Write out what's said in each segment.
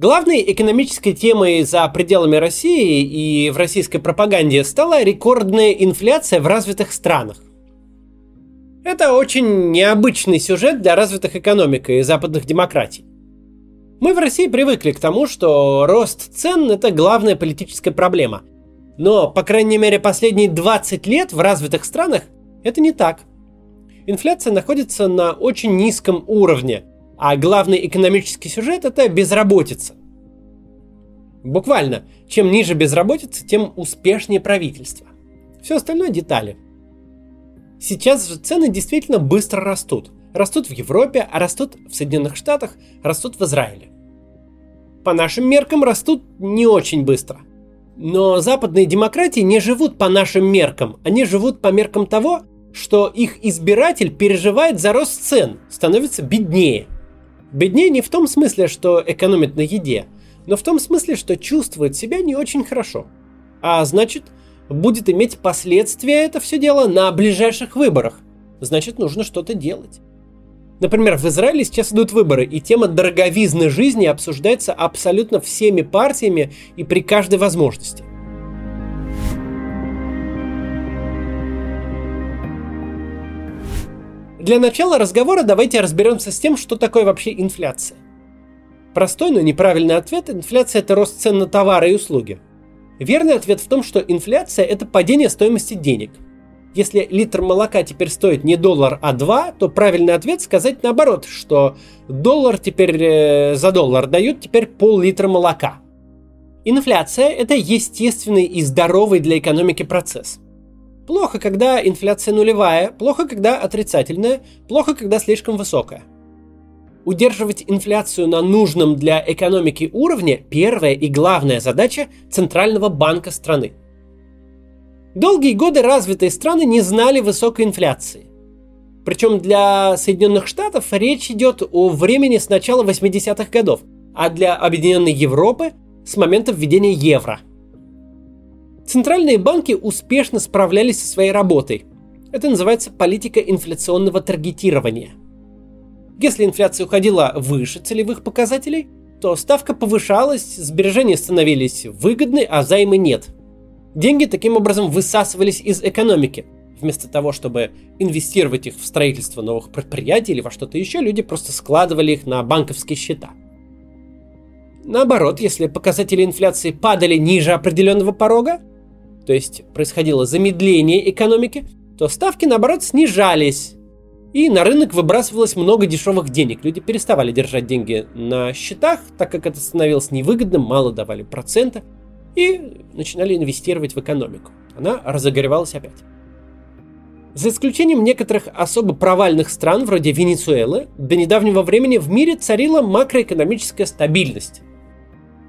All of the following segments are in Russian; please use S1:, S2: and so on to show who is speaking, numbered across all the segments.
S1: Главной экономической темой за пределами России и в российской пропаганде стала рекордная инфляция в развитых странах. Это очень необычный сюжет для развитых экономик и западных демократий. Мы в России привыкли к тому, что рост цен – это главная политическая проблема. Но, по крайней мере, последние 20 лет в развитых странах это не так. Инфляция находится на очень низком уровне, а главный экономический сюжет – это безработица. Буквально, чем ниже безработица, тем успешнее правительство. Все остальное – детали. Сейчас же цены действительно быстро растут. Растут в Европе, а растут в Соединенных Штатах, растут в Израиле. По нашим меркам растут не очень быстро. Но западные демократии не живут по нашим меркам, они живут по меркам того, что их избиратель переживает за рост цен, становится беднее – Беднее не в том смысле, что экономит на еде, но в том смысле, что чувствует себя не очень хорошо. А значит, будет иметь последствия это все дело на ближайших выборах. Значит, нужно что-то делать. Например, в Израиле сейчас идут выборы, и тема дороговизны жизни обсуждается абсолютно всеми партиями и при каждой возможности. Для начала разговора давайте разберемся с тем, что такое вообще инфляция. Простой, но неправильный ответ – инфляция – это рост цен на товары и услуги. Верный ответ в том, что инфляция – это падение стоимости денег. Если литр молока теперь стоит не доллар, а два, то правильный ответ сказать наоборот, что доллар теперь э, за доллар дают теперь пол-литра молока. Инфляция – это естественный и здоровый для экономики процесс – Плохо, когда инфляция нулевая, плохо, когда отрицательная, плохо, когда слишком высокая. Удерживать инфляцию на нужном для экономики уровне – первая и главная задача Центрального банка страны. Долгие годы развитые страны не знали высокой инфляции. Причем для Соединенных Штатов речь идет о времени с начала 80-х годов, а для Объединенной Европы – с момента введения евро – Центральные банки успешно справлялись со своей работой. Это называется политика инфляционного таргетирования. Если инфляция уходила выше целевых показателей, то ставка повышалась, сбережения становились выгодны, а займы нет. Деньги таким образом высасывались из экономики. Вместо того, чтобы инвестировать их в строительство новых предприятий или во что-то еще, люди просто складывали их на банковские счета. Наоборот, если показатели инфляции падали ниже определенного порога, то есть происходило замедление экономики, то ставки, наоборот, снижались. И на рынок выбрасывалось много дешевых денег. Люди переставали держать деньги на счетах, так как это становилось невыгодным, мало давали процента, и начинали инвестировать в экономику. Она разогревалась опять. За исключением некоторых особо провальных стран, вроде Венесуэлы, до недавнего времени в мире царила макроэкономическая стабильность.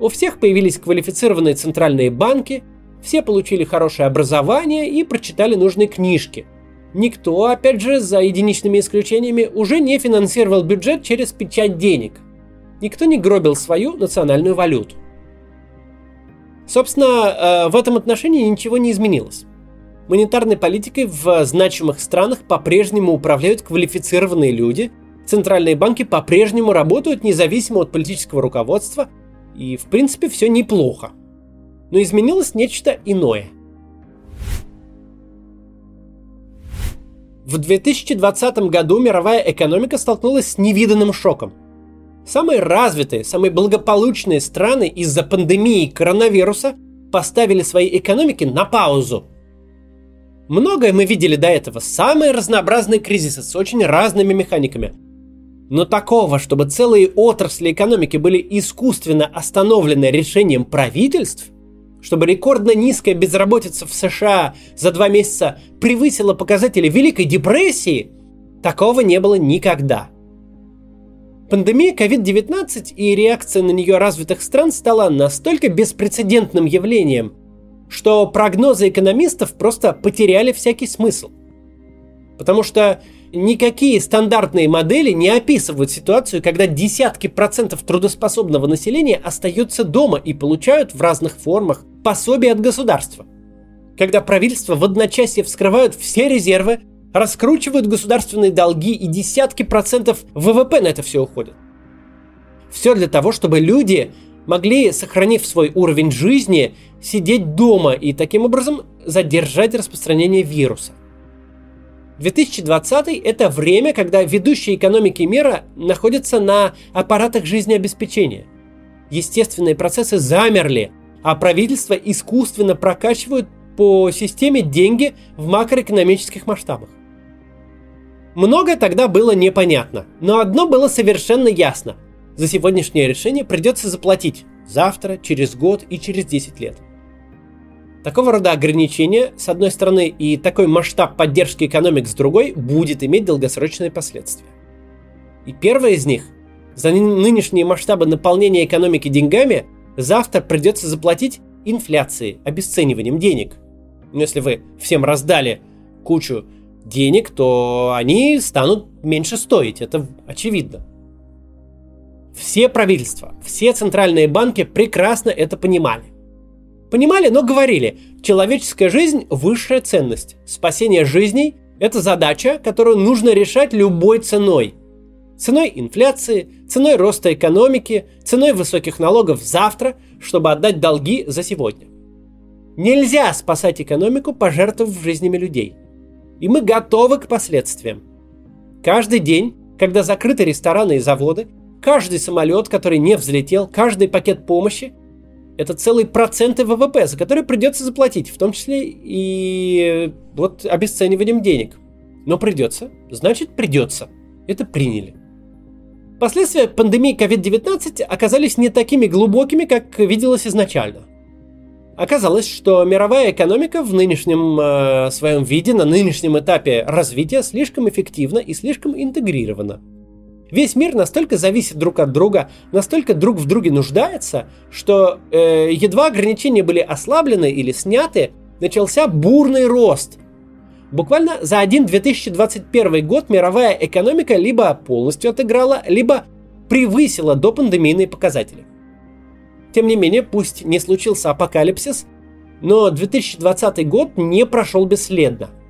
S1: У всех появились квалифицированные центральные банки – все получили хорошее образование и прочитали нужные книжки. Никто, опять же, за единичными исключениями, уже не финансировал бюджет через печать денег. Никто не гробил свою национальную валюту. Собственно, э, в этом отношении ничего не изменилось. Монетарной политикой в значимых странах по-прежнему управляют квалифицированные люди, центральные банки по-прежнему работают независимо от политического руководства, и в принципе все неплохо но изменилось нечто иное. В 2020 году мировая экономика столкнулась с невиданным шоком. Самые развитые, самые благополучные страны из-за пандемии коронавируса поставили свои экономики на паузу. Многое мы видели до этого, самые разнообразные кризисы с очень разными механиками. Но такого, чтобы целые отрасли экономики были искусственно остановлены решением правительств, чтобы рекордно низкая безработица в США за два месяца превысила показатели Великой депрессии, такого не было никогда. Пандемия COVID-19 и реакция на нее развитых стран стала настолько беспрецедентным явлением, что прогнозы экономистов просто потеряли всякий смысл. Потому что никакие стандартные модели не описывают ситуацию, когда десятки процентов трудоспособного населения остаются дома и получают в разных формах пособие от государства. Когда правительство в одночасье вскрывают все резервы, раскручивают государственные долги и десятки процентов ВВП на это все уходят. Все для того, чтобы люди могли, сохранив свой уровень жизни, сидеть дома и таким образом задержать распространение вируса. 2020 – это время, когда ведущие экономики мира находятся на аппаратах жизнеобеспечения. Естественные процессы замерли, а правительства искусственно прокачивают по системе деньги в макроэкономических масштабах. Многое тогда было непонятно, но одно было совершенно ясно. За сегодняшнее решение придется заплатить завтра, через год и через 10 лет. Такого рода ограничения, с одной стороны, и такой масштаб поддержки экономик с другой, будет иметь долгосрочные последствия. И первое из них – за нынешние масштабы наполнения экономики деньгами завтра придется заплатить инфляцией, обесцениванием денег. Но если вы всем раздали кучу денег, то они станут меньше стоить, это очевидно. Все правительства, все центральные банки прекрасно это понимали. Понимали, но говорили, человеческая жизнь – высшая ценность. Спасение жизней – это задача, которую нужно решать любой ценой. Ценой инфляции, ценой роста экономики, ценой высоких налогов завтра, чтобы отдать долги за сегодня. Нельзя спасать экономику, пожертвовав жизнями людей. И мы готовы к последствиям. Каждый день, когда закрыты рестораны и заводы, каждый самолет, который не взлетел, каждый пакет помощи – это целые проценты ВВП, за которые придется заплатить, в том числе и вот обесцениванием денег. Но придется, значит придется. Это приняли. Последствия пандемии COVID-19 оказались не такими глубокими, как виделось изначально. Оказалось, что мировая экономика в нынешнем э, своем виде, на нынешнем этапе развития слишком эффективна и слишком интегрирована – Весь мир настолько зависит друг от друга, настолько друг в друге нуждается, что э, едва ограничения были ослаблены или сняты, начался бурный рост. Буквально за один 2021 год мировая экономика либо полностью отыграла, либо превысила до пандемийные показатели. Тем не менее, пусть не случился апокалипсис, но 2020 год не прошел бесследно –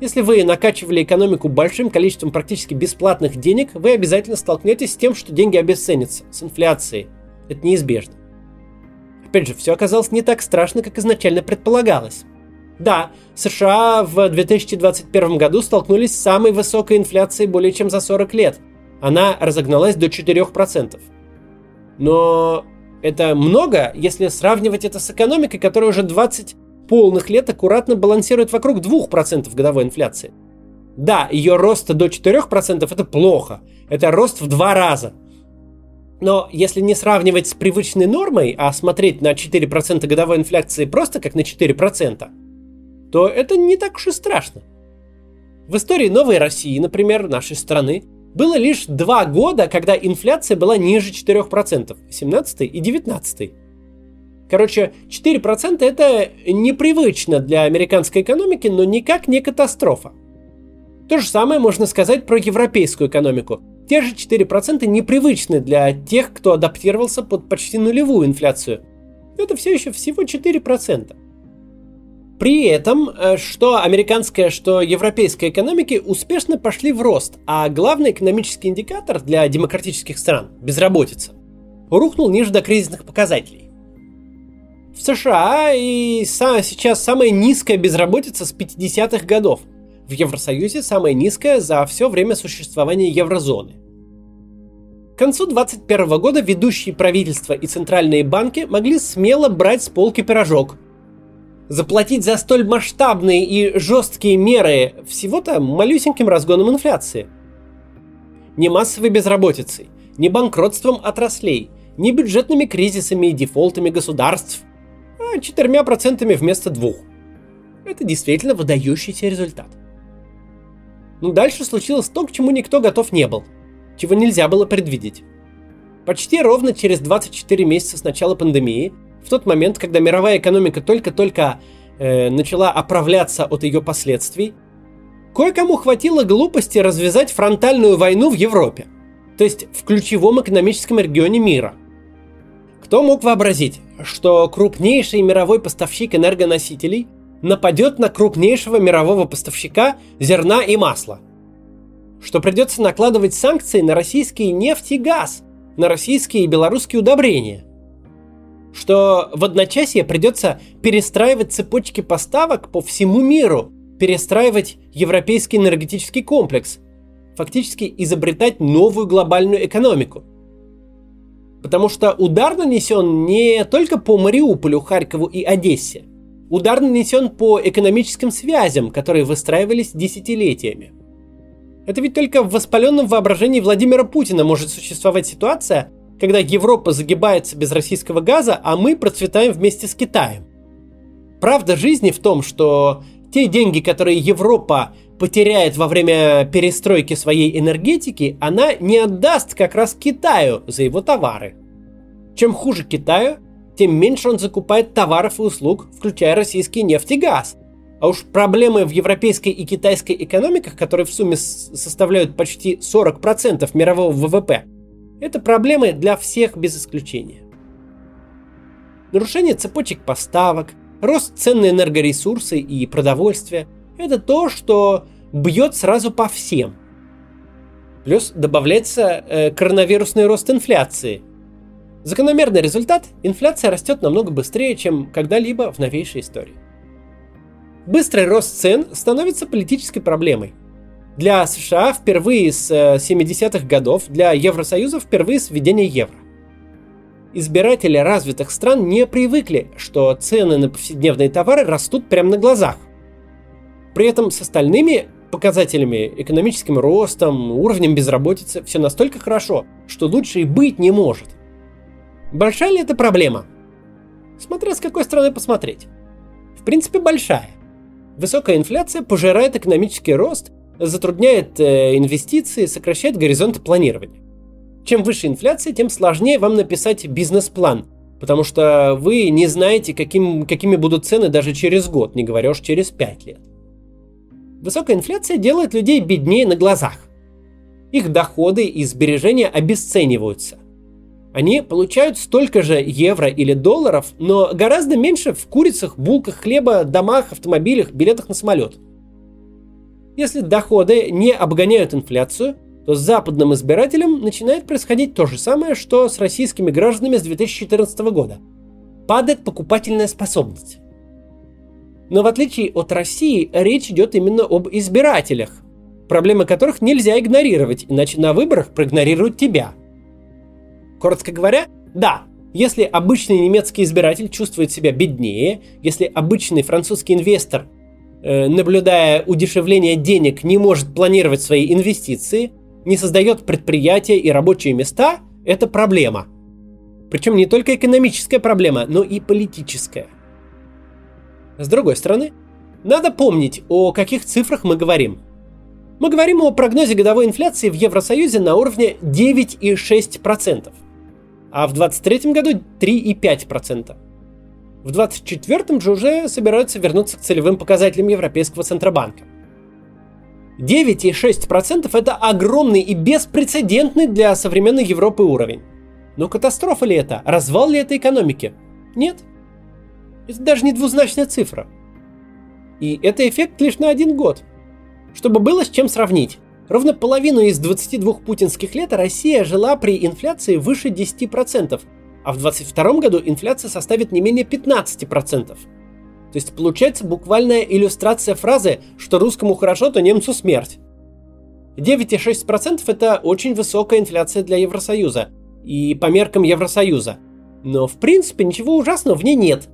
S1: если вы накачивали экономику большим количеством практически бесплатных денег, вы обязательно столкнетесь с тем, что деньги обесценятся, с инфляцией. Это неизбежно. Опять же, все оказалось не так страшно, как изначально предполагалось. Да, США в 2021 году столкнулись с самой высокой инфляцией более чем за 40 лет. Она разогналась до 4%. Но это много, если сравнивать это с экономикой, которая уже 20 полных лет аккуратно балансирует вокруг 2% годовой инфляции. Да, ее рост до 4% это плохо. Это рост в два раза. Но если не сравнивать с привычной нормой, а смотреть на 4% годовой инфляции просто как на 4%, то это не так уж и страшно. В истории новой России, например, нашей страны, было лишь два года, когда инфляция была ниже 4%, 17 и 19. Короче, 4% это непривычно для американской экономики, но никак не катастрофа. То же самое можно сказать про европейскую экономику. Те же 4% непривычны для тех, кто адаптировался под почти нулевую инфляцию. Это все еще всего 4%. При этом, э, что американская, что европейская экономики успешно пошли в рост, а главный экономический индикатор для демократических стран – безработица – рухнул ниже до кризисных показателей. В США и сейчас самая низкая безработица с 50-х годов. В Евросоюзе самая низкая за все время существования еврозоны. К концу 2021 года ведущие правительства и центральные банки могли смело брать с полки пирожок. Заплатить за столь масштабные и жесткие меры всего-то малюсеньким разгоном инфляции. Не массовой безработицей, не банкротством отраслей, не бюджетными кризисами и дефолтами государств – а 4% вместо двух. Это действительно выдающийся результат. Но дальше случилось то, к чему никто готов не был, чего нельзя было предвидеть. Почти ровно через 24 месяца с начала пандемии, в тот момент, когда мировая экономика только-только э, начала оправляться от ее последствий, кое-кому хватило глупости развязать фронтальную войну в Европе, то есть в ключевом экономическом регионе мира – кто мог вообразить, что крупнейший мировой поставщик энергоносителей нападет на крупнейшего мирового поставщика зерна и масла? Что придется накладывать санкции на российский нефть и газ, на российские и белорусские удобрения? что в одночасье придется перестраивать цепочки поставок по всему миру, перестраивать европейский энергетический комплекс, фактически изобретать новую глобальную экономику. Потому что удар нанесен не только по Мариуполю, Харькову и Одессе. Удар нанесен по экономическим связям, которые выстраивались десятилетиями. Это ведь только в воспаленном воображении Владимира Путина может существовать ситуация, когда Европа загибается без российского газа, а мы процветаем вместе с Китаем. Правда жизни в том, что те деньги, которые Европа потеряет во время перестройки своей энергетики, она не отдаст как раз Китаю за его товары. Чем хуже Китаю, тем меньше он закупает товаров и услуг, включая российский нефть и газ. А уж проблемы в европейской и китайской экономиках, которые в сумме составляют почти 40% мирового ВВП, это проблемы для всех без исключения. Нарушение цепочек поставок, рост цен на энергоресурсы и продовольствие – это то, что бьет сразу по всем. Плюс добавляется э, коронавирусный рост инфляции. Закономерный результат – инфляция растет намного быстрее, чем когда-либо в новейшей истории. Быстрый рост цен становится политической проблемой – для США впервые с 70-х э, годов, для Евросоюза впервые с введения евро. Избиратели развитых стран не привыкли, что цены на повседневные товары растут прямо на глазах. При этом с остальными показателями, экономическим ростом, уровнем безработицы все настолько хорошо, что лучше и быть не может. Большая ли это проблема? Смотря с какой стороны посмотреть. В принципе, большая. Высокая инфляция пожирает экономический рост затрудняет э, инвестиции, сокращает горизонты планирования. Чем выше инфляция, тем сложнее вам написать бизнес-план, потому что вы не знаете, каким, какими будут цены даже через год, не говоря уж через 5 лет. Высокая инфляция делает людей беднее на глазах. Их доходы и сбережения обесцениваются. Они получают столько же евро или долларов, но гораздо меньше в курицах, булках хлеба, домах, автомобилях, билетах на самолет – если доходы не обгоняют инфляцию, то с западным избирателем начинает происходить то же самое, что с российскими гражданами с 2014 года. Падает покупательная способность. Но в отличие от России, речь идет именно об избирателях, проблемы которых нельзя игнорировать, иначе на выборах проигнорируют тебя. Коротко говоря, да, если обычный немецкий избиратель чувствует себя беднее, если обычный французский инвестор Э, наблюдая удешевление денег, не может планировать свои инвестиции, не создает предприятия и рабочие места, это проблема. Причем не только экономическая проблема, но и политическая. С другой стороны, надо помнить, о каких цифрах мы говорим. Мы говорим о прогнозе годовой инфляции в Евросоюзе на уровне 9,6%, а в 2023 году 3,5%. В 24-м же уже собираются вернуться к целевым показателям Европейского Центробанка. 9,6% это огромный и беспрецедентный для современной Европы уровень. Но катастрофа ли это? Развал ли это экономики? Нет. Это даже не двузначная цифра. И это эффект лишь на один год. Чтобы было с чем сравнить. Ровно половину из 22 путинских лет Россия жила при инфляции выше 10%, а в 2022 году инфляция составит не менее 15%. То есть получается буквальная иллюстрация фразы, что русскому хорошо, то немцу смерть. 9,6% это очень высокая инфляция для Евросоюза и по меркам Евросоюза. Но в принципе ничего ужасного в ней нет.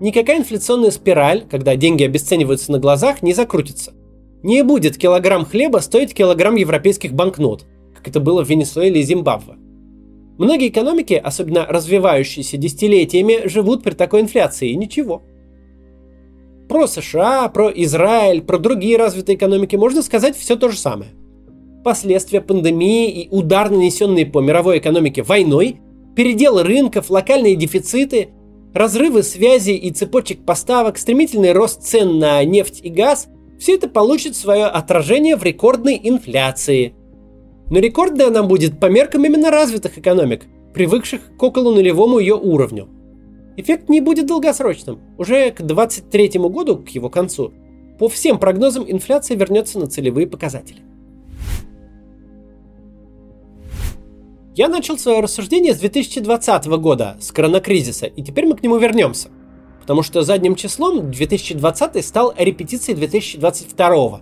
S1: Никакая инфляционная спираль, когда деньги обесцениваются на глазах, не закрутится. Не будет килограмм хлеба стоить килограмм европейских банкнот, как это было в Венесуэле и Зимбабве. Многие экономики, особенно развивающиеся десятилетиями, живут при такой инфляции, и ничего. Про США, про Израиль, про другие развитые экономики можно сказать все то же самое. Последствия пандемии и удар, нанесенный по мировой экономике войной, передел рынков, локальные дефициты, разрывы связи и цепочек поставок, стремительный рост цен на нефть и газ – все это получит свое отражение в рекордной инфляции – но рекордная она будет по меркам именно развитых экономик, привыкших к около нулевому ее уровню. Эффект не будет долгосрочным. Уже к 2023 году, к его концу, по всем прогнозам инфляция вернется на целевые показатели. Я начал свое рассуждение с 2020 года, с коронакризиса, и теперь мы к нему вернемся. Потому что задним числом 2020 стал репетицией 2022.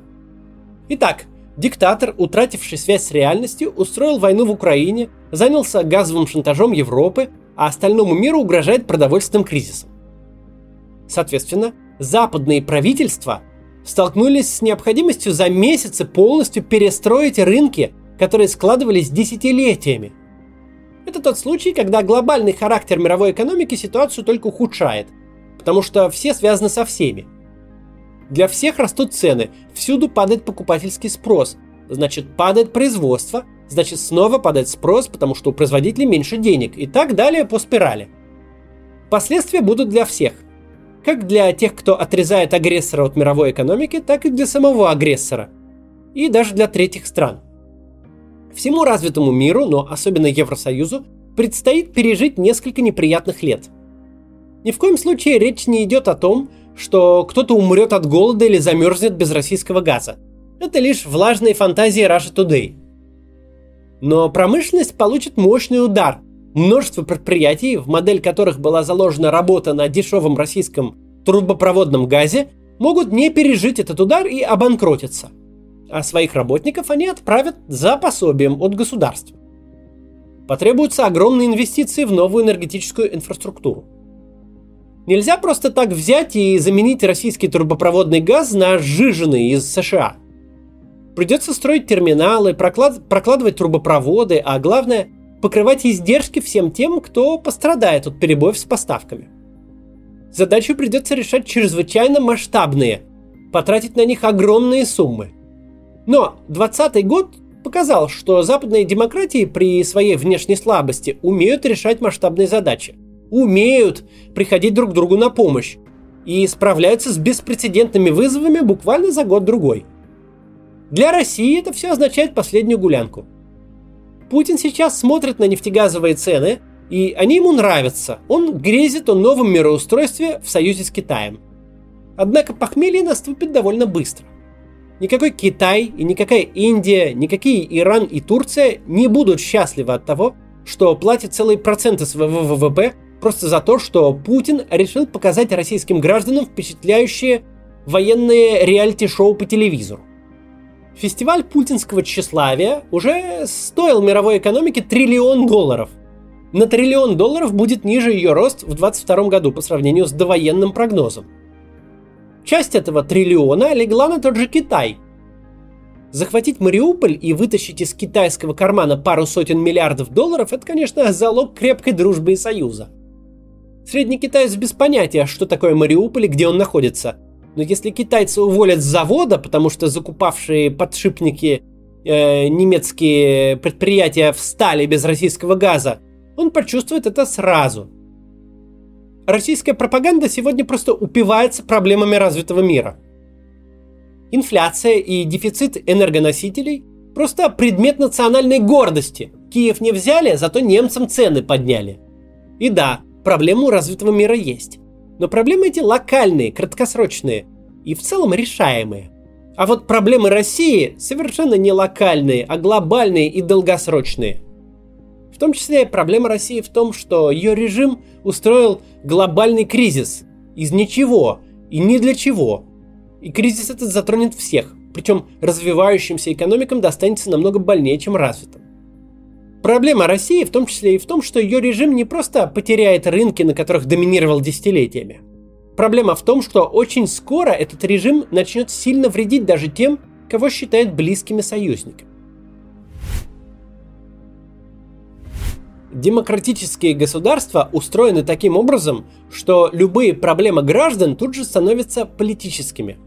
S1: Итак, диктатор, утративший связь с реальностью, устроил войну в Украине, занялся газовым шантажом Европы, а остальному миру угрожает продовольственным кризисом. Соответственно, западные правительства столкнулись с необходимостью за месяцы полностью перестроить рынки, которые складывались десятилетиями. Это тот случай, когда глобальный характер мировой экономики ситуацию только ухудшает, потому что все связаны со всеми. Для всех растут цены, всюду падает покупательский спрос, значит падает производство, значит снова падает спрос, потому что у производителей меньше денег и так далее по спирали. Последствия будут для всех – как для тех, кто отрезает агрессора от мировой экономики, так и для самого агрессора. И даже для третьих стран. Всему развитому миру, но особенно Евросоюзу, предстоит пережить несколько неприятных лет. Ни в коем случае речь не идет о том, что кто-то умрет от голода или замерзнет без российского газа. Это лишь влажные фантазии Russia Today. Но промышленность получит мощный удар, Множество предприятий, в модель которых была заложена работа на дешевом российском трубопроводном газе, могут не пережить этот удар и обанкротиться. А своих работников они отправят за пособием от государства. Потребуются огромные инвестиции в новую энергетическую инфраструктуру. Нельзя просто так взять и заменить российский трубопроводный газ на сжиженный из США. Придется строить терминалы, проклад... прокладывать трубопроводы, а главное – покрывать издержки всем тем, кто пострадает от перебоев с поставками. Задачу придется решать чрезвычайно масштабные, потратить на них огромные суммы. Но 2020 год показал, что западные демократии при своей внешней слабости умеют решать масштабные задачи, умеют приходить друг другу на помощь и справляются с беспрецедентными вызовами буквально за год-другой. Для России это все означает последнюю гулянку – Путин сейчас смотрит на нефтегазовые цены, и они ему нравятся. Он грезит о новом мироустройстве в союзе с Китаем. Однако похмелье наступит довольно быстро. Никакой Китай и никакая Индия, никакие Иран и Турция не будут счастливы от того, что платят целые проценты своего ВВП просто за то, что Путин решил показать российским гражданам впечатляющие военные реалити-шоу по телевизору. Фестиваль путинского тщеславия уже стоил мировой экономике триллион долларов. На триллион долларов будет ниже ее рост в 2022 году по сравнению с довоенным прогнозом. Часть этого триллиона легла на тот же Китай. Захватить Мариуполь и вытащить из китайского кармана пару сотен миллиардов долларов – это, конечно, залог крепкой дружбы и союза. Средний китаец без понятия, что такое Мариуполь и где он находится – но если китайцы уволят с завода, потому что закупавшие подшипники э, немецкие предприятия встали без российского газа, он почувствует это сразу. Российская пропаганда сегодня просто упивается проблемами развитого мира. Инфляция и дефицит энергоносителей – просто предмет национальной гордости. Киев не взяли, зато немцам цены подняли. И да, проблемы у развитого мира есть. Но проблемы эти локальные, краткосрочные и в целом решаемые. А вот проблемы России совершенно не локальные, а глобальные и долгосрочные. В том числе проблема России в том, что ее режим устроил глобальный кризис из ничего и ни для чего. И кризис этот затронет всех, причем развивающимся экономикам достанется намного больнее, чем развитым. Проблема России в том числе и в том, что ее режим не просто потеряет рынки, на которых доминировал десятилетиями. Проблема в том, что очень скоро этот режим начнет сильно вредить даже тем, кого считает близкими союзниками. Демократические государства устроены таким образом, что любые проблемы граждан тут же становятся политическими.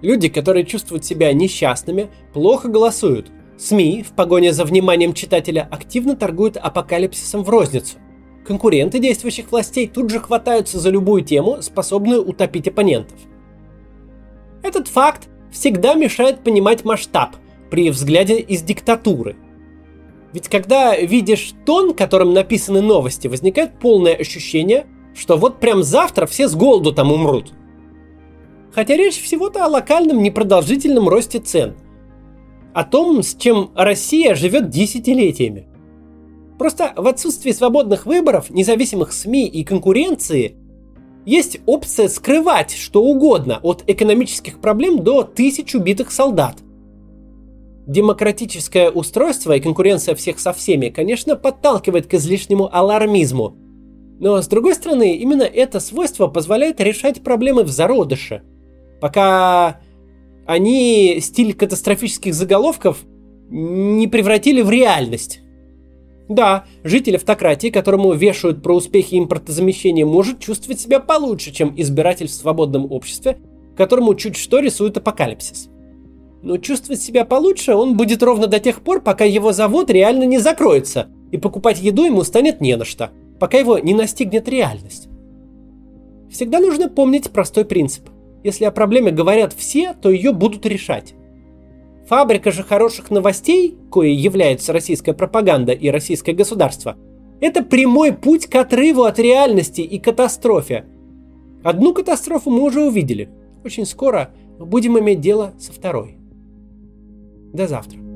S1: Люди, которые чувствуют себя несчастными, плохо голосуют, СМИ в погоне за вниманием читателя активно торгуют апокалипсисом в розницу. Конкуренты действующих властей тут же хватаются за любую тему, способную утопить оппонентов. Этот факт всегда мешает понимать масштаб при взгляде из диктатуры. Ведь когда видишь тон, которым написаны новости, возникает полное ощущение, что вот прям завтра все с голоду там умрут. Хотя речь всего-то о локальном непродолжительном росте цен – о том, с чем Россия живет десятилетиями. Просто в отсутствии свободных выборов, независимых СМИ и конкуренции есть опция скрывать что угодно от экономических проблем до тысяч убитых солдат. Демократическое устройство и конкуренция всех со всеми, конечно, подталкивает к излишнему алармизму. Но, с другой стороны, именно это свойство позволяет решать проблемы в зародыше. Пока они стиль катастрофических заголовков не превратили в реальность. Да, житель автократии, которому вешают про успехи импортозамещения, может чувствовать себя получше, чем избиратель в свободном обществе, которому чуть что рисует апокалипсис. Но чувствовать себя получше он будет ровно до тех пор, пока его завод реально не закроется, и покупать еду ему станет не на что, пока его не настигнет реальность. Всегда нужно помнить простой принцип. Если о проблеме говорят все, то ее будут решать. Фабрика же хороших новостей, коей является российская пропаганда и российское государство, это прямой путь к отрыву от реальности и катастрофе. Одну катастрофу мы уже увидели. Очень скоро будем иметь дело со второй. До завтра.